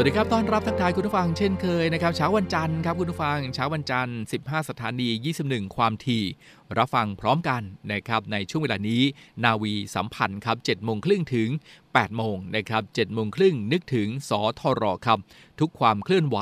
วัสดีครับ ต้อนรับทักทายคุณผู้ฟังเช่นเคยนะครับ เช้าวันจันทร์ครับคุณผู้ฟัง เช้าวันจันทร์ 15 สถานี 21 ความถี่ รับฟังพร้อมกันนะครับในช่วงเวลานี้ นาวีสัมพันธ์ครับ7โมงครึ่งถึง 8 โมงนะครับ7โมงครึ่งนึกถึงสทรครับ ทุกความเคลื่อนไหว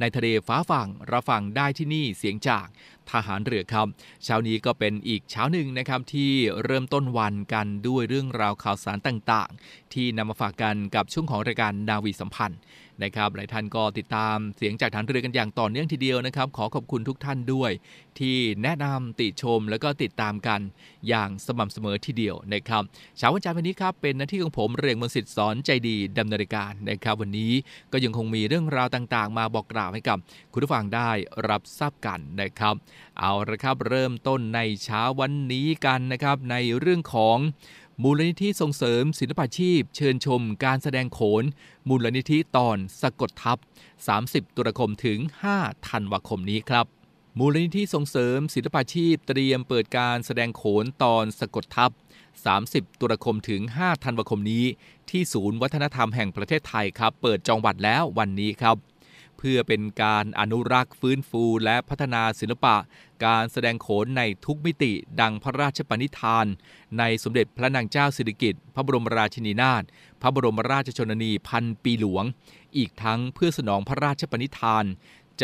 ในทะเลฟ้าฝั่งรับฟังได้ที่นี่เสียงจาก ทหารเรือครับ เช้านี้ก็เป็นอีกเช้าหนึ่งนะครับที่เริ่มต้นวันกันด้วยเรื่องราวข่าวสารต่างๆ ที่นำมาฝากกันกับช่วงของรายการนาวีสัมพันธ์นะครับหลายท่านก็ติดตามเสียงจากฐานเรือกันอย่างต่อเนื่องทีเดียวนะครับ ขอขอบคุณทุกท่านด้วย ที่แนะนำติชมแล้วก็ติดตามกันอย่างสม่ำเสมอทีเดียวนะครับเช้าวันจันทร์วันนี้ครับเป็นหน้าที่ของผมเรียงมนสิทธิ์สอนใจดีดำเนินการนะครับ วันนี้ก็ยังคงมีเรื่องราวต่างๆ มาบอกกล่าวให้กับคุณผู้ฟังได้รับทราบกันนะครับ เอาละครับเริ่มต้นในเช้าวันนี้กันนะครับในเรื่องของมูลนิธิส่งเสริมศิลปาชีพ เชิญชมการแสดงโขน มูลนิธิตอนสะกดทับ 30 ตุลาคมถึง 5 ธันวาคมนี้ครับ มูลนิธิส่งเสริมศิลปาชีพเตรียมเปิดการแสดงโขนตอนสะกดทับ 30 ตุลาคมถึง 5 ธันวาคมนี้ ที่ศูนย์วัฒนธรรมแห่งประเทศไทยครับ เปิดจองบัตรแล้ววันนี้ครับ เพื่อเป็นการอนุรักษ์ฟื้นฟูและพัฒนาศิลปะ การแสดงโขนในทุกมิติดังพระราชปณิธาน ในสมเด็จพระนางเจ้าสิริกิติ์พระบรมราชินีนาถพระบรมราชชนนีพันปีหลวง อีกทั้งเพื่อสนองพระราชปณิธาน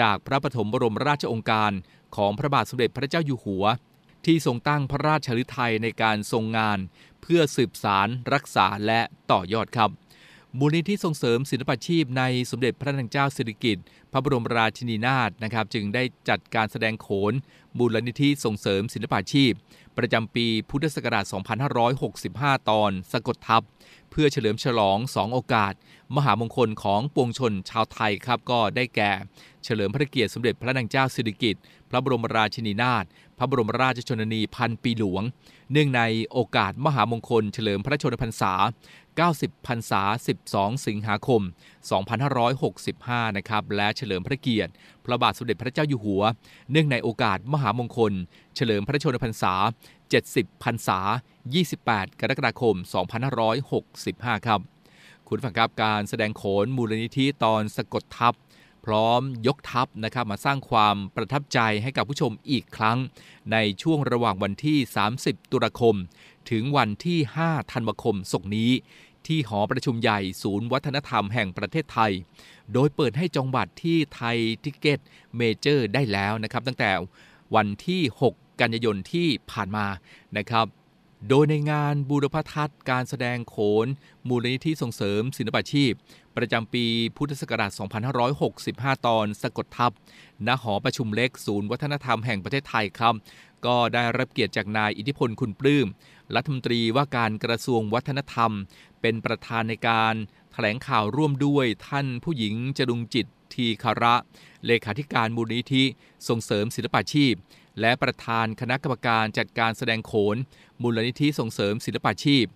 จากพระปฐมบรมราชองค์การของพระบาทสมเด็จพระเจ้าอยู่หัว ที่ทรงตั้งพระราชฤทัยในการทรงงาน เพื่อสืบสารรักษาและต่อยอดครับ มูลนิธิส่งเสริมศิลปาชีพในสมเด็จพระนางเจ้าสิริกิติ์พระบรมราชินีนาถนะครับ จึงได้จัดการแสดงโขนมูลนิธิส่งเสริมศิลปาชีพ ประจำปีพุทธศักราช 2565 ตอนสะกดทับ เพื่อเฉลิมฉลอง2โอกาส มหามงคลของปวงชนชาวไทยครับก็ได้แก่ เฉลิมพระเกียรติสมเด็จพระนางเจ้าสิริกิติ์พระบรมราชินีนาถพระบรมราชชนนีพันปีหลวง เนื่องในโอกาสมหามงคลเฉลิมพระชนมพรรษา 90พรรษา 12 สิงหาคม 2565 นะครับ และเฉลิมพระเกียรติ พระบาทสมเด็จพระเจ้าอยู่หัว เนื่องในโอกาสมหามงคล เฉลิมพระชนมพรรษา 70 พรรษา 28 กรกฎาคม 2565 ครับ คุณฟังครับการแสดงโขนมูลนิธิตอนสะกดทับพร้อมยกทัพนะครับมาสร้างความประทับใจให้กับผู้ชมอีกครั้ง ในช่วงระหว่างวันที่ 30 ตุลาคม ถึงวันที่ 5 ธันวาคมศกนี้ ที่หอประชุมใหญ่ศูนย์วัฒนธรรมแห่งประเทศไทย โดยเปิดให้จองบัตรที่ Thai Ticket Major ได้แล้วนะครับ ตั้งแต่วันที่ 6 กันยายนที่ผ่านมานะครับโดยในงานบูรพทัศน์การแสดงโขน มูลนิธิส่งเสริมศิลปาชีพ ประจำปีพุทธศักราช 2565 ตอนสะกดทัพณหอประชุมเล็กศูนย์วัฒนธรรมแห่งประเทศไทยครับ ก็ได้รับเกียรติจากนายอิทธิพลคุณปลื้ม รัฐมนตรีว่าการกระทรวงวัฒนธรรม เป็นประธานในการแถลงข่าวร่วมด้วยท่านผู้หญิงจรุงจิตทีคาระ เลขาธิการมูลนิธิส่งเสริมศิลปาชีพ และประธานคณะกรรมการจัดการแสดงโขน มูลนิธิส่งเสริมศิลปาชีพ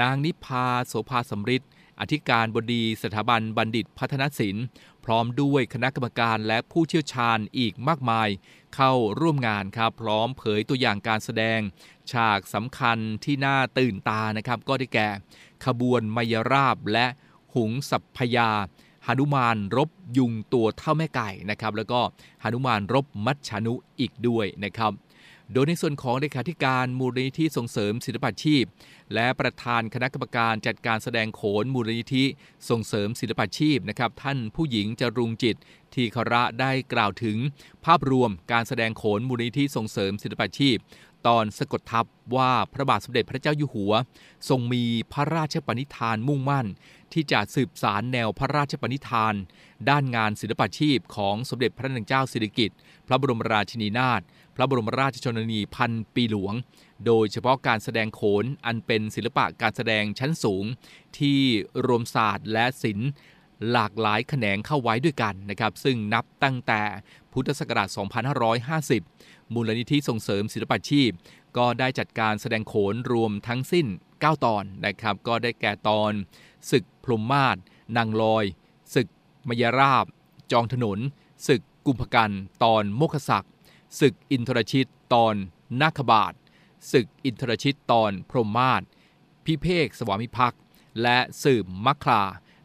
นางนิพาโสภาสำริดอธิการบดีสถาบันบัณฑิตพัฒนศิลป์ พร้อมด้วยคณะกรรมการและผู้เชี่ยวชาญอีกมากมาย เข้าร่วมงานครับ พร้อมเผยตัวอย่างการแสดง ฉากสำคัญที่น่าตื่นตานะครับ ก็ได้แก่ ขบวนมายราบและหุงสัพพยาหนุมานรบยุงตัวเท่าแม่ไก่นะครับ แล้วก็หนุมานรบมัจฉานุอีกด้วยนะครับ โดยในส่วนของเลขาธิการมูลนิธิส่งเสริมศิลปาชีพ และประธานคณะกรรมการจัดการแสดงโขนมูลนิธิส่งเสริมศิลปาชีพนะครับท่านผู้หญิงจรุงจิตทีคระได้กล่าวถึง ภาพรวมการแสดงโขนมูลนิธิส่งเสริมศิลปาชีพ ตอนสะกดทับว่าพระบาทสมเด็จพระเจ้าอยู่หัว ทรงมีพระราชปณิธานมุ่งมั่น ที่จะสืบสารแนวพระราชปณิธาน ด้านงานศิลปาชีพของสมเด็จพระนางเจ้าสิริกิติ์พระบรมราชินีนาถ พระบรมราชชนนีพันปีหลวง โดยเฉพาะการแสดงโขนอันเป็นศิลปะการแสดงชั้นสูง ที่รวมศาสตร์และศิลป์หลากหลายแขนงเข้าไว้ด้วยกันนะครับ ซึ่งนับตั้งแต่พุทธศักราช 2550 มูลนิธิส่งเสริมศิลปาชีพ ก็ได้จัดการแสดงโขนรวมทั้งสิ้น 9 ตอนนะครับ ก็ได้แก่ตอน ศึกพรมมาศนางลอย ศึกมยราบ จองถนน ศึกกุมภกัน ตอนโมคศักดิ์ ศึกอินทรชิตตอนนาคบาทศึกอินทรชิตตอนพรหมมาศพิเภกสวามิภักดิ์และสืบมัคลา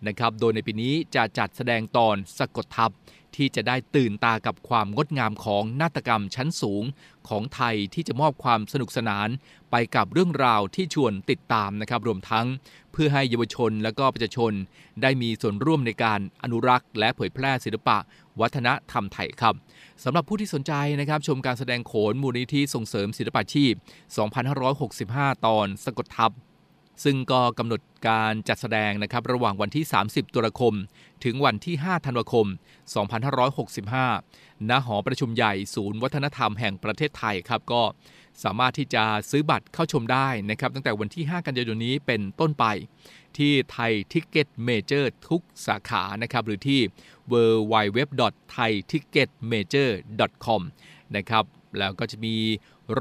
นะครับ โดยในปีนี้จะจัดแสดงตอนสะกดทับ ที่จะได้ตื่นตากับความงดงามของนาฏกรรมชั้นสูงของไทยที่จะมอบความสนุกสนาน ไปกับเรื่องราวที่ชวนติดตามนะครับ รวมทั้งเพื่อให้เยาวชนและก็ประชาชน ได้มีส่วนร่วมในการอนุรักษ์ และเผยแพร่ศิลปะ วัฒนธรรมไทยครับสำหรับผู้ที่สนใจนะครับ ชมการแสดงโขนมูลนิธิส่งเสริมศิลปาชีพ 2565 ตอนสะกดทัพ ซึ่งก็กำหนดการจัดแสดงนะครับระหว่างวันที่ 30 ตุลาคม ถึงวันที่ 5 ธันวาคม 2565 ณ หอประชุมใหญ่ศูนย์วัฒนธรรมแห่งประเทศไทยครับก็สามารถที่จะซื้อบัตรเข้าชมได้นะครับ ตั้งแต่วันที่ 5 กันยายนนี้เป็นต้นไป ที่ Thai Ticket Major ทุกสาขานะครับหรือที่ w w w t h a i t i c k e t m a j o r c o m นะครับ แล้วก็จะมี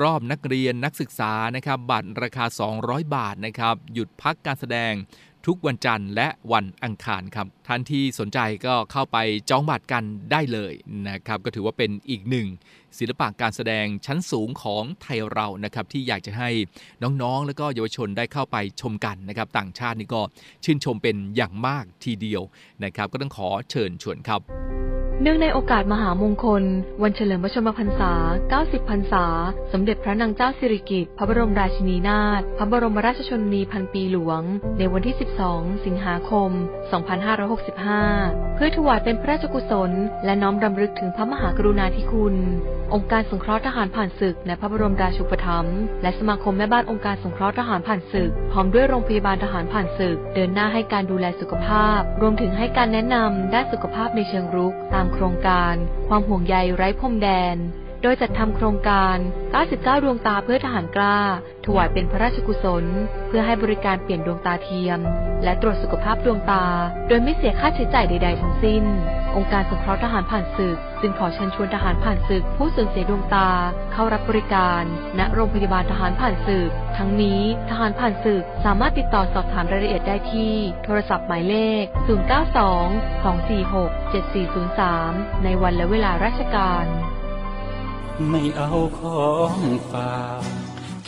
รอบนักเรียนนักศึกษานะครับบัตรราคา 200 บาทนะครับหยุดพักการแสดงทุกวันจันทร์และวันอังคารครับท่านที่สนใจก็เข้าไปจองบัตรกันได้เลยนะครับก็ถือว่าเป็นอีกหนึ่ง ศิลปะการแสดงชั้นสูงของไทยเรานะครับที่อยากจะให้น้องๆ แล้วก็เยาวชนได้เข้าไปชมกันนะครับ ต่างชาตินี่ก็ชื่นชมเป็นอย่างมากทีเดียวนะครับ ก็ต้องขอเชิญชวนครับ เนื่องในโอกาสมหามงคล วันเฉลิมพระชนมพรรษา 90 พรรษา สมเด็จพระนางเจ้าสิริกิติ์พระบรมราชินีนาถพระบรมราชชนนีพันปีหลวง ในวันที่ 12 สิงหาคม 2565 เพื่อถวายเป็นพระราชกุศล และน้อมรำลึกถึงพระมหากรุณาธิคุณองค์การสงเคราะห์ทหารผ่านศึกในพระบรมราชูปถัมภ์และสมาคมแม่บ้านองค์การสงเคราะห์ทหารผ่านศึก พร้อมด้วยโรงพยาบาลทหารผ่านศึก เดินหน้าให้การดูแลสุขภาพ รวมถึงให้การแนะนำด้านสุขภาพในเชิงรุก ตามโครงการ ความห่วงใยไร้พรมแดน โดยจัดทำโครงการ 99 ดวงตาเพื่อทหารกล้า ถวายเป็นพระราชกุศล เพื่อให้บริการเปลี่ยนดวงตาเทียม และตรวจสุขภาพดวงตา โดยไม่เสียค่าใช้จ่ายใด ๆ ทั้งสิ้น องค์การสงเคราะห์ทหารผ่านศึก จึงขอเชิญชวนทหารผ่านศึก ผู้สูญเสียดวงตา เข้ารับบริการ ณโรงพยาบาลทหารผ่านศึก ทั้งนี้ทหารผ่านศึกสามารถติดต่อสอบถามรายละเอียดได้ที่ โทรศัพท์หมายเลข 092 246 7403 ในวันและเวลาราชการ ไม่เอาของฝาก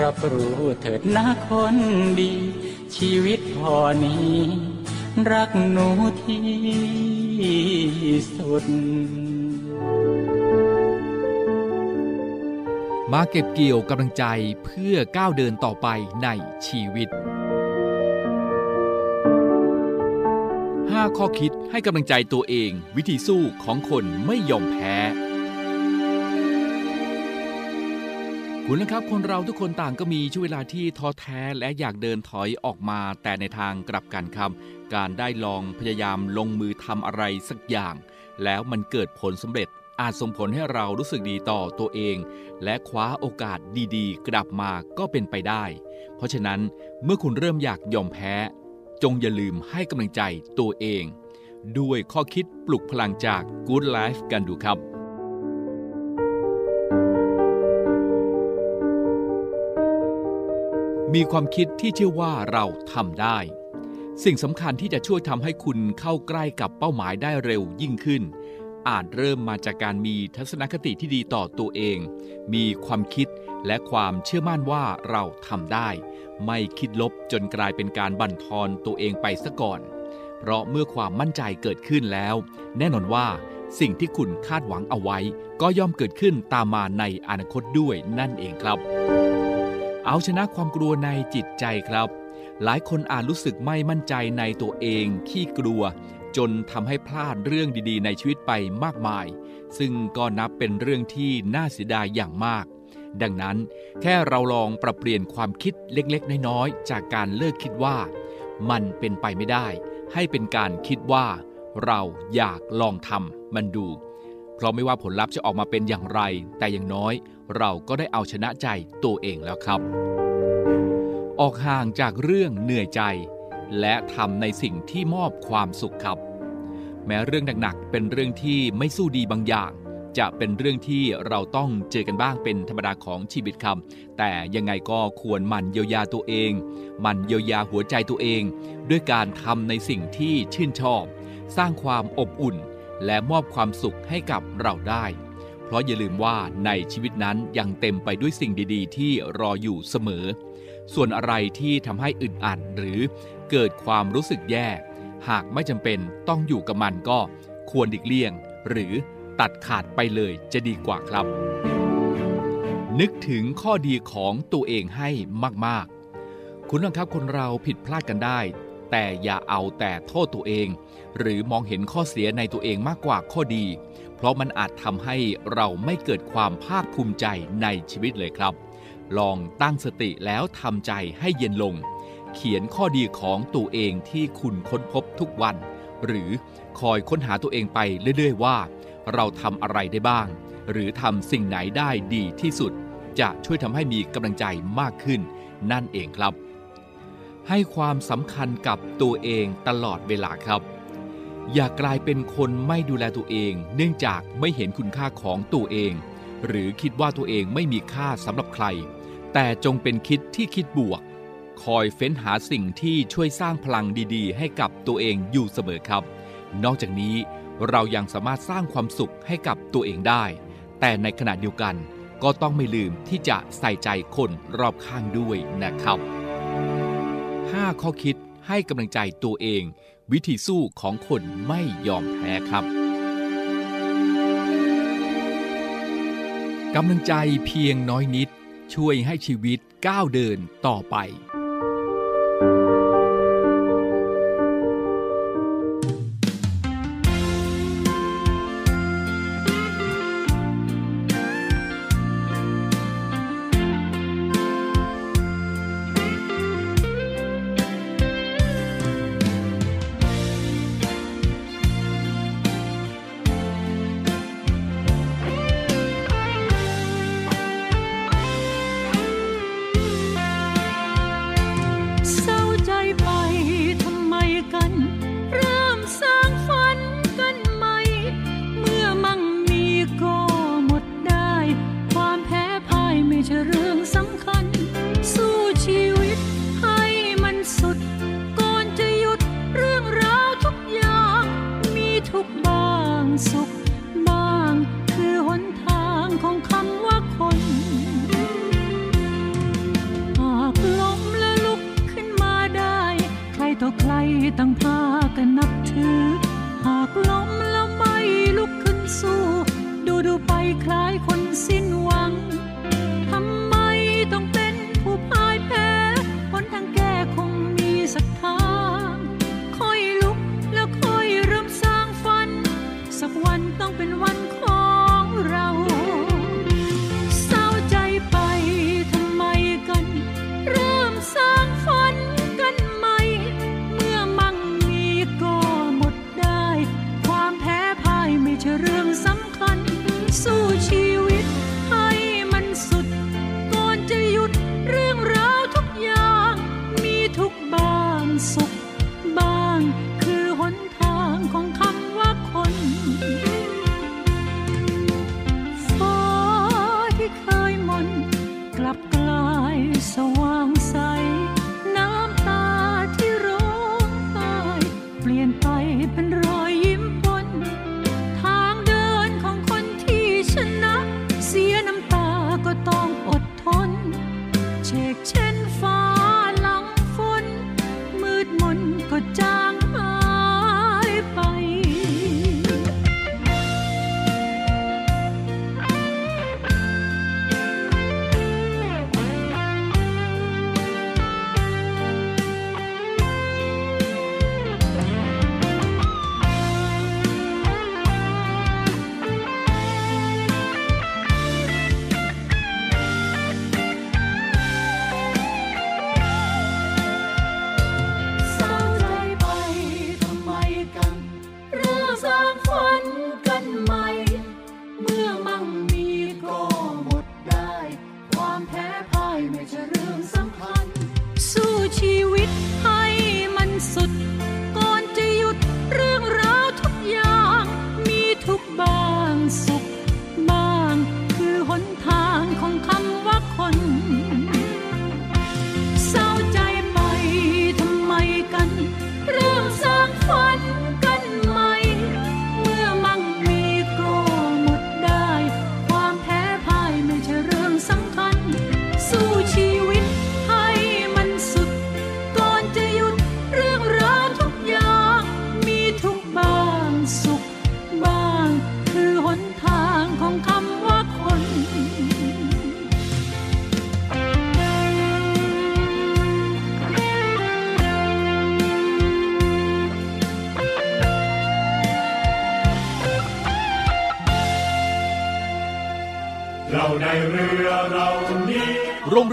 รับรู้เถิดนะคนดี ชีวิตพอนี้ รักหนูที่สุด มาเก็บเกี่ยวกำลังใจเพื่อก้าวเดินต่อไปในชีวิต 5 ข้อคิดให้กำลังใจตัวเอง วิธีสู้ของคนไม่ยอมแพ้ คุณนะครับ คนเราทุกคนต่างก็มีช่วงเวลาที่ท้อแท้และอยากเดินถอยออกมาแต่ในทางกลับกันครับ การได้ลองพยายามลงมือทำอะไรสักอย่าง แล้วมันเกิดผลสำเร็จอาจส่งผลให้เรารู้สึกดีต่อตัวเอง และคว้าโอกาสดีๆ กลับมาก็เป็นไปได้ เพราะฉะนั้นเมื่อคุณเริ่มอยากยอมแพ้ จงอย่าลืมให้กำลังใจตัวเอง ด้วยข้อคิดปลุกพลังจาก Good Life กันดูครับ มีความคิดที่เชื่อว่าเราทำได้ สิ่งสำคัญที่จะช่วยทำให้คุณเข้าใกล้กับเป้าหมายได้เร็วยิ่งขึ้น อาจเริ่มมาจากการมีทัศนคติที่ดีต่อตัวเอง มีความคิดและความเชื่อมั่นว่าเราทำได้ ไม่คิดลบจนกลายเป็นการบั่นทอนตัวเองไปซะก่อน เพราะเมื่อความมั่นใจเกิดขึ้นแล้ว แน่นอนว่าสิ่งที่คุณคาดหวังเอาไว้ ก็ย่อมเกิดขึ้นตามมาในอนาคตด้วยนั่นเองครับ เอาชนะความกลัวในจิตใจครับ หลายคนอาจรู้สึกไม่มั่นใจในตัวเอง ขี้กลัว จนทำให้พลาดเรื่องดีๆ ในชีวิตไปมากมาย ซึ่งก็นับเป็นเรื่องที่น่าเสียดายอย่างมาก ดังนั้น แค่เราลองปรับเปลี่ยนความคิดเล็กๆ น้อยๆ จากการเลิกคิดว่า มันเป็นไปไม่ได้ ให้เป็นการคิดว่า เราอยากลองทำมันดู เพราะไม่ว่าผลลัพธ์จะออกมาเป็นอย่างไร แต่อย่างน้อย เราก็ได้เอาชนะใจตัวเองแล้วครับ ออกห่างจากเรื่องเหนื่อยใจ และทำในสิ่งที่มอบความสุขครับ แม้เรื่องหนักๆเป็นเรื่องที่ไม่สู้ดีบางอย่าง จะเป็นเรื่องที่เราต้องเจอกันบ้างเป็นธรรมดาของชีวิตครับ แต่ยังไงก็ควรหมั่นเยียวยาตัวเองหมั่นเยียวยาหัวใจตัวเอง ด้วยการทำในสิ่งที่ชื่นชอบ สร้างความอบอุ่น และมอบความสุขให้กับเราได้ เพราะอย่าลืมว่าในชีวิตนั้นยังเต็มไปด้วยสิ่งดีๆ ที่รออยู่เสมอ ส่วนอะไรที่ทำให้อึดอัดหรือเกิดความรู้สึกแย่ หากไม่จำเป็นต้องอยู่กับมันก็ควรดิกเลี่ยง หรือตัดขาดไปเลยจะดีกว่าครับ นึกถึงข้อดีของตัวเองให้มากๆ คุณผู้ชมครับคนเราผิดพลาดกันได้ แต่อย่าเอาแต่โทษตัวเอง หรือมองเห็นข้อเสียในตัวเองมากกว่าข้อดี เพราะมันอาจทำให้เราไม่เกิดความภาคภูมิใจในชีวิตเลยครับ ลองตั้งสติแล้วทำใจให้เย็นลง เขียนข้อดีของตัวเองที่คุณค้นพบทุกวัน หรือคอยค้นหาตัวเองไปเรื่อยๆว่า เราทำอะไรได้บ้าง หรือทำสิ่งไหนได้ดีที่สุด จะช่วยทำให้มีกำลังใจมากขึ้น นั่นเองครับ ให้ความสำคัญกับตัวเองตลอดเวลาครับ อย่ากลายเป็นคนไม่ดูแลตัวเอง เนื่องจากไม่เห็นคุณค่าของตัวเอง หรือคิดว่าตัวเองไม่มีค่าสำหรับใคร แต่จงเป็นคิดที่คิดบวก คอยเฟ้นหาสิ่งที่ช่วยสร้างพลังดีๆ ให้กับตัวเองอยู่เสมอครับ นอกจากนี้เรายังสามารถสร้างความสุขให้กับตัวเองได้ แต่ในขณะเดียวกันก็ต้องไม่ลืมที่จะใส่ใจคนรอบข้างด้วยนะครับ 5 ข้อคิดให้กำลังใจตัวเอง วิธีสู้ของคนไม่ยอมแพ้ครับกำลังใจเพียงน้อยนิด ช่วยให้ชีวิตก้าวเดินต่อไป ใครตั้งพากันนับถือ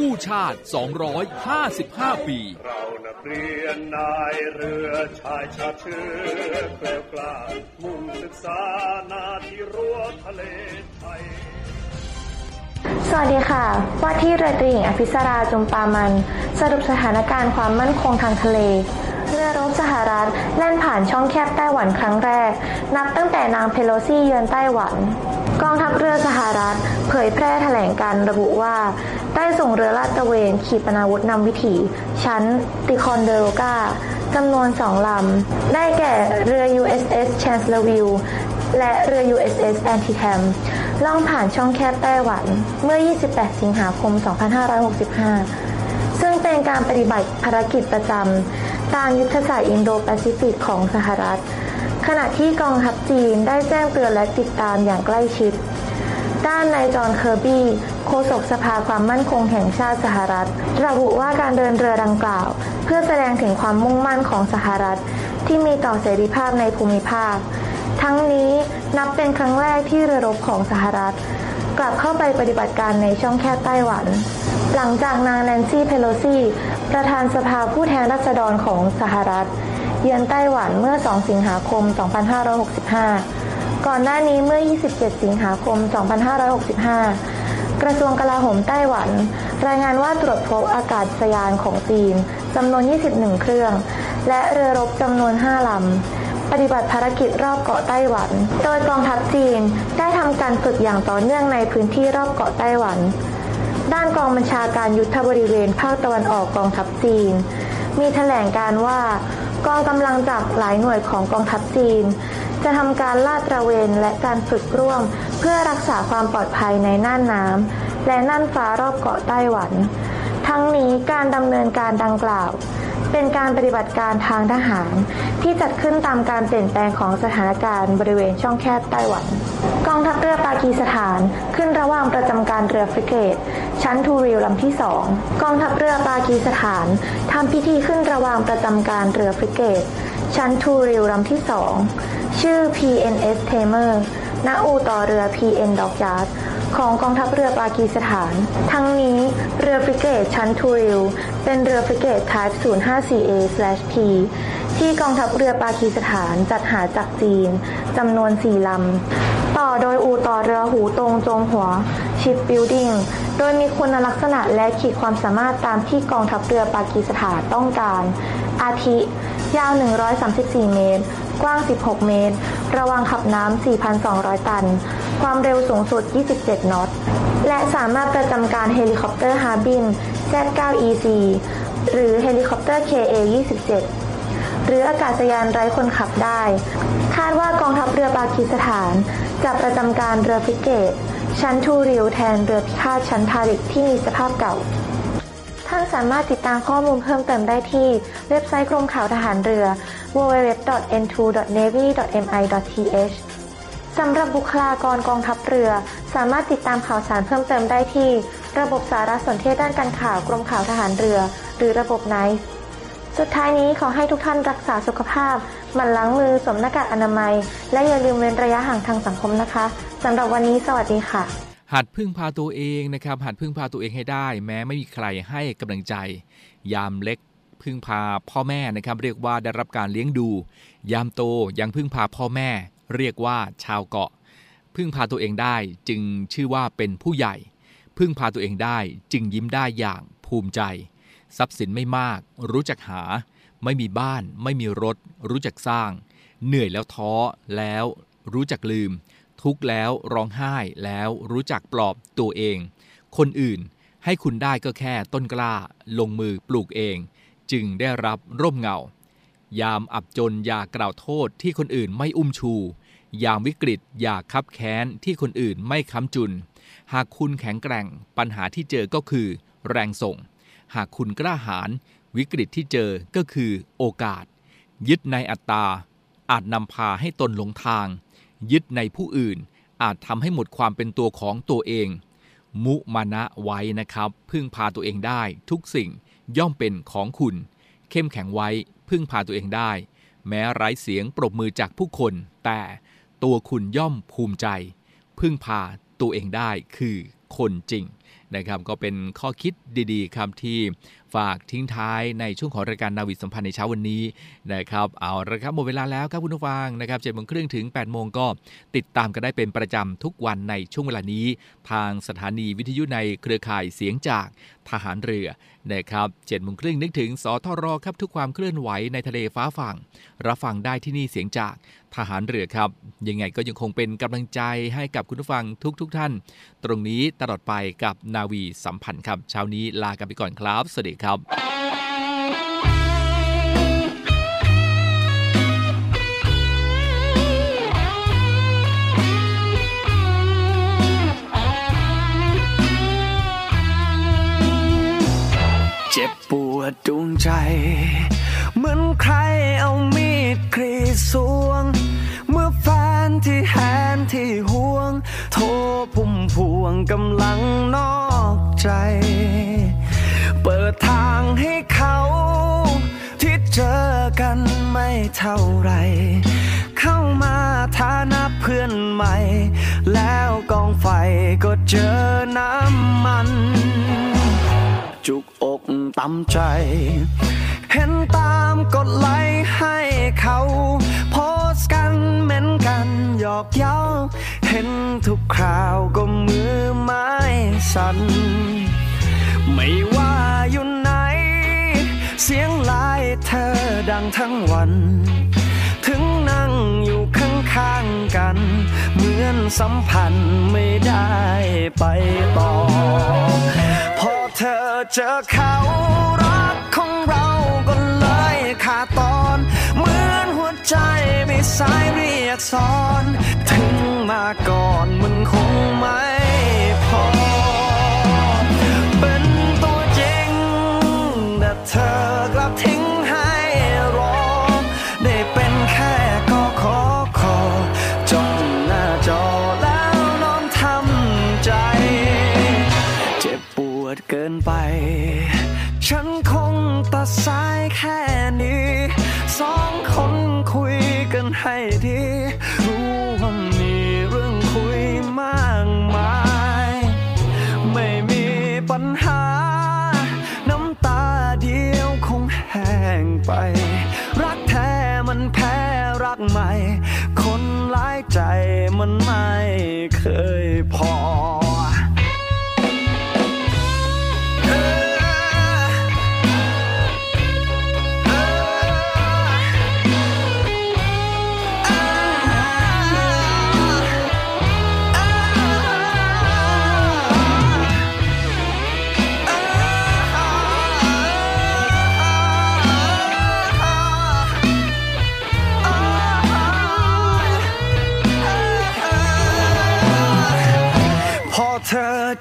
กู้ชาติ 255 ปี เรานักเรียนนายเรือชายชาติเชื้อเกลียวกล้ามุ่งศึกษานาที่รั้วทะเลไทย สวัสดีค่ะ ว่าที่เรือตรีหญิงอภิสราจุมปามัน สรุปสถานการณ์ความมั่นคงทางทะเลเรือรบสหรัฐแล่นผ่านช่องแคบไต้หวันครั้งแรก นับตั้งแต่นางเพโลซี่เยือนไต้หวัน กองทัพเรือสหรัฐ เผยแพร่แถลงการณ์ระบุว่า ได้ส่งเรือลาดตระเวนขีปนาวุธนำวิถี ชั้นติคอนเดโรกาจำนวนสองลำ ได้แก่เรือ USS Chancellorsville และเรือ USS Antietam ล่องผ่านช่องแคบไต้หวันเมื่อ 28 สิงหาคม 2565 ซึ่งเป็นการปฏิบัติภารกิจประจำตามยุทธศาสตร์อินโดแปซิฟิกของสหรัฐ ขณะที่กองทัพจีนได้แจ้งเตือนและติดตามอย่างใกล้ชิด ด้านนายจอห์นเคอร์บี้โฆษกสภาความมั่นคงแห่งชาติสหรัฐ ระบุว่าการเดินเรือดังกล่าว เพื่อแสดงถึงความมุ่งมั่นของสหรัฐ ที่มีต่อเสรีภาพในภูมิภาค ทั้งนี้นับเป็นครั้งแรกที่เรือรบของสหรัฐ กลับเข้าไปปฏิบัติการในช่องแคบไต้หวัน หลังจากนางแนนซี่เพโลซีประธานสภาผู้แทนราษฎรของสหรัฐ เยือนไต้หวันเมื่อ 2 สิงหาคม 2565 ก่อนหน้านี้เมื่อ 27 สิงหาคม 2565 กระทรวงกลาโหมไต้หวัน รายงานว่าตรวจพบอากาศยานของจีนจำนวน 21 เครื่อง และเรือรบจำนวน 5 ลำ ปฏิบัติภารกิจรอบเกาะไต้หวัน โดยกองทัพจีนได้ทำการฝึกอย่างต่อเนื่องในพื้นที่รอบเกาะไต้หวัน ด้านกองบัญชาการยุทธบริเวณภาคตะวันออกกองทัพจีน มีแถลงการว่า กองกำลังจากหลายหน่วยของกองทัพจีน จะทำการลาดตระเวนและการฝึกร่วม เพื่อรักษาความปลอดภัยในน่านน้ำและน่านฟ้ารอบเกาะไต้หวัน ทั้งนี้การดำเนินการดังกล่าว เป็นการปฏิบัติการทางทหาร ที่จัดขึ้นตามการเปลี่ยนแปลงของสถานการณ์บริเวณช่องแคบไต้หวัน กองทัพเรือปากีสถานขึ้นระหว่างประจำการเรือฟริเกต ชั้นทูริลลำที่สองกองทัพเรือปากีสถานทำพิธีขึ้นระหว่างประจำการเรือฟริเกต ชั้นทูริลลำที่สองชื่อ PNS Tamer ณอู่ต่อเรือ PN Dockyard ของกองทัพเรือปากีสถาน ทั้งนี้เรือฟริเกตชั้นทูริลเป็นเรือฟริเกต Type 054A/P ที่กองทัพเรือปากีสถานจัดหาจากจีนจำนวน4ลำ ต่อโดยอู่ต่อเรือหูตรงจงหัว Ship Building โดยมีคุณลักษณะและขีดความสามารถตามที่กองทัพเรือปากีสถานต้องการ อาทิ ยาว 134 เมตรกว้าง 16 เมตร ระวางขับน้ำ 4,200 ตัน ความเร็วสูงสุด 27 นอต และสามารถประจำการเฮลิคอปเตอร์ฮาร์บิน Z9EC หรือเฮลิคอปเตอร์ KA-27 หรืออากาศยานไร้คนขับได้ คาดว่ากองทัพเรือปากีสถาน จะประจำการเรือฟิเกต ชั้นทูริวแทนเรือพิฆาตชั้นทาริกที่มีสภาพเก่า ท่านสามารถติดตามข้อมูลเพิ่มเติมได้ที่เว็บไซต์กรมข่าวทหารเรือ www.n2.navy.mi.th สำหรับบุคลากรกองทัพเรือ สามารถติดตามข่าวสารเพิ่มเติมได้ที่ ระบบสารสนเทศด้านการข่าวกรมข่าวทหารเรือ หรือระบบไนซ์สุดท้ายนี้ขอให้ทุกท่านรักษาสุขภาพหมั่นล้างมือสวมหน้ากากอนามัย และอย่าลืมเว้นระยะห่างทางสังคมนะคะสำหรับวันนี้สวัสดีค่ะ หัดพึ่งพาตัวเองนะครับ หัดพึ่งพาตัวเองให้ได้ แม้ไม่มีใครให้กำลังใจ ยามเล็กพึ่งพาพ่อแม่นะครับ เรียกว่าได้รับการเลี้ยงดู ยามโตยังพึ่งพาพ่อแม่ เรียกว่าชาวเกาะ พึ่งพาตัวเองได้จึงชื่อว่าเป็นผู้ใหญ่ พึ่งพาตัวเองได้จึงยิ้มได้อย่างภูมิใจ ทรัพย์สินไม่มาก รู้จักหา ไม่มีบ้าน ไม่มีรถ รู้จักสร้าง เหนื่อยแล้วท้อแล้วรู้จักลืม ทุกข์แล้วร้องไห้แล้วรู้จักปลอบตัวเอง คนอื่นให้คุณได้ก็แค่ต้นกล้าลงมือปลูกเอง จึงได้รับร่มเงา ยามอับจนอย่ากล่าวโทษที่คนอื่นไม่อุ้มชู ยามวิกฤตอย่าคับแค้นที่คนอื่นไม่ค้ำจุน หากคุณแข็งแกร่งปัญหาที่เจอก็คือ แรงส่ง หากคุณกล้าหาญวิกฤตที่เจอก็คือโอกาส ยึดในอัตตาอาจนำพาให้ตนหลงทาง ยึดในผู้อื่น อาจทำให้หมดความเป็นตัวของตัวเอง มุมานะไว้นะครับ พึ่งพาตัวเองได้ ทุกสิ่งย่อมเป็นของคุณ เข้มแข็งไว้ พึ่งพาตัวเองได้ แม้ไร้เสียงปรบมือจากผู้คน แต่ตัวคุณย่อมภูมิใจ พึ่งพาตัวเองได้คือ คนจริงนะครับก็เป็นข้อคิดดีๆครับที่ฝากทิ้งท้ายในช่วงของรายการนาวิสัมพันธ์ในเช้าวันนี้นะครับเอาละครับหมดเวลาแล้วครับคุณผู้ฟังนะครับเจ็ดโมงครึ่งถึง8ปดโมงก็ติดตามกันได้เป็นประจำทุกวันในช่วงเวลานี้ ทางสถานีวิทยุในเครือข่ายเสียงจากทหารเรือนะครับเจ็ดโมงครึ่งนึกถึงสทรครับทุกความเคลื่อนไหวในทะเลฟ้าฝั่งรับฟังได้ที่นี่เสียงจาก ทหารเรือครับ ยังไงก็ยังคงเป็นกำลังใจให้กับคุณผู้ฟังทุกๆทท่าน ตรงนี้ตลอดไปกับนาวีสัมพันธ์ครับ เช้านี้ลากันไปก่อนครับ สวัสดีครับเจ็บปวดดวงใจ เหมือนใครเอามีดกรีดสวง กำลังนอกใจ เปิดทางให้เขา ที่เจอกันไม่เท่าไร เข้ามาฐานะเพื่อนใหม่ แล้วกองไฟก็เจอน้ำมัน จุกอกตำใจ เห็นตามกดไลค์ให้เขา โพสกันเหม็นกันหยอกเย้า เห็นทุกคราวก็มือไม้สั่น ไม่ว่าอยู่ไหน เสียงไลายเธอดังทั้งวัน ถึงนั่งอยู่ข้างๆกัน เหมือนสัมพันธ์ไม่ได้ไปต่อ พอเธอเจอเขา ใจไม่สายเรียกสอน ถึงมาก่อนมึงคงไม่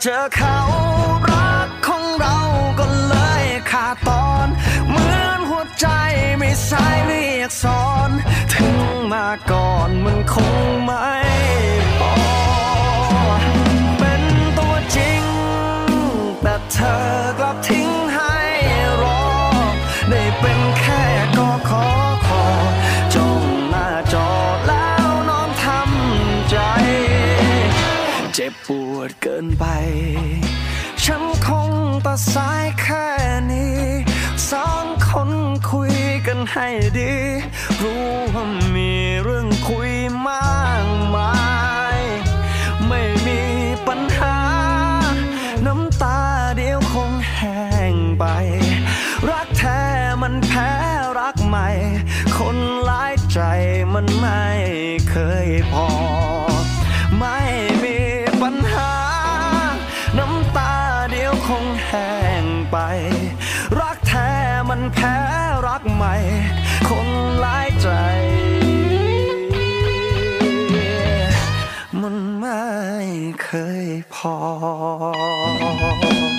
เจอเขารักของเราก็เลยขาดตอน เหมือนหัวใจไม่สายเรียกสอน ถึงมาก่อนมันคง วดเกินไป ฉันคงตัดสายแค่นี้สองคนคุยกันให้ดี รู้ว่ามีเรื่องคุยมากมาย ไม่มีปัญหา น้ำตาเดียวคงแห้งไป รักแท้มันแพ้รักใหม่ คนหลายใจมันไม่เคยพอ 好。